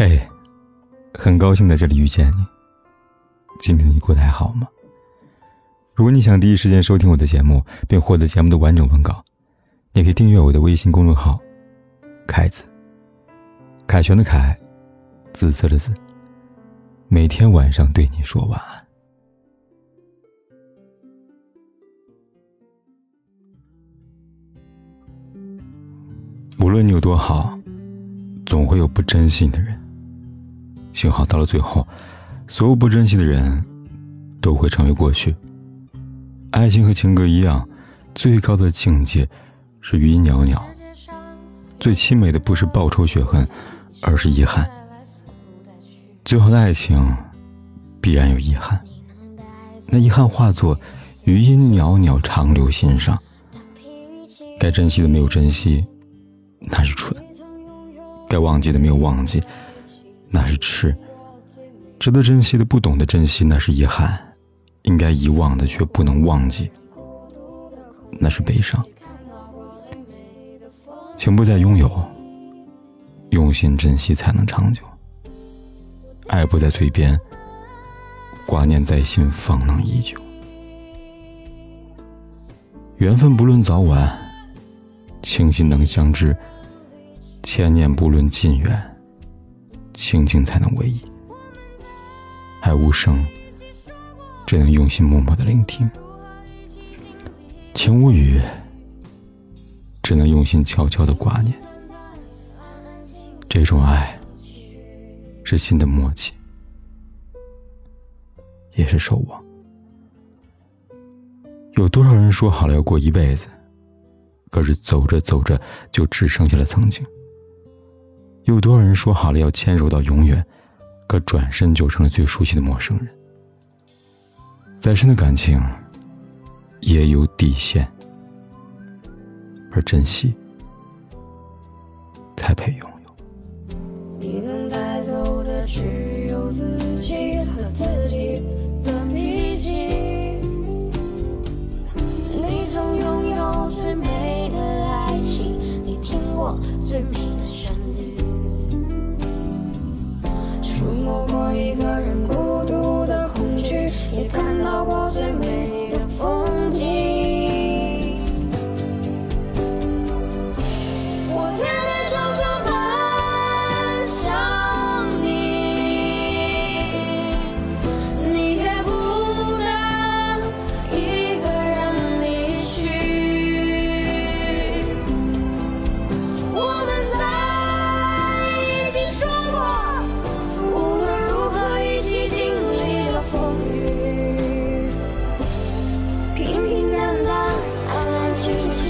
嘿，很高兴在这里遇见你。今天你过得还好吗？如果你想第一时间收听我的节目，并获得节目的完整文稿，你可以订阅我的微信公众号“凯子”。凯旋的凯，紫色的紫。每天晚上对你说晚安。无论你有多好，总会有不珍惜的人。幸好到了最后，所有不珍惜的人，都会成为过去。爱情和情歌一样，最高的境界是余音袅袅。最凄美的不是报仇雪恨，而是遗憾。最好的爱情，必然有遗憾。那遗憾化作余音袅袅，长留心上。该珍惜的没有珍惜，那是蠢；该忘记的没有忘记。那是痴，值得珍惜的不懂得珍惜，那是遗憾；应该遗忘的却不能忘记，那是悲伤。情不再拥有，用心珍惜才能长久。爱不在嘴边，挂念在心方能依旧。缘分不论早晚，倾心能相知；千年不论近远。心境才能唯一，爱无声，只能用心默默的聆听；情无语，只能用心悄悄的挂念。这种爱，是心的默契，也是守望。有多少人说好了要过一辈子，可是走着走着就只剩下了曾经。有多少人说好了要牵手到永远，可转身就成了最熟悉的陌生人。再深的感情，也有底线，而珍惜才配拥有。你能带走的只有自己和自己的秘境。你曾拥有最美的爱情，你听过最美一个人孤独的恐惧，也看到过最美君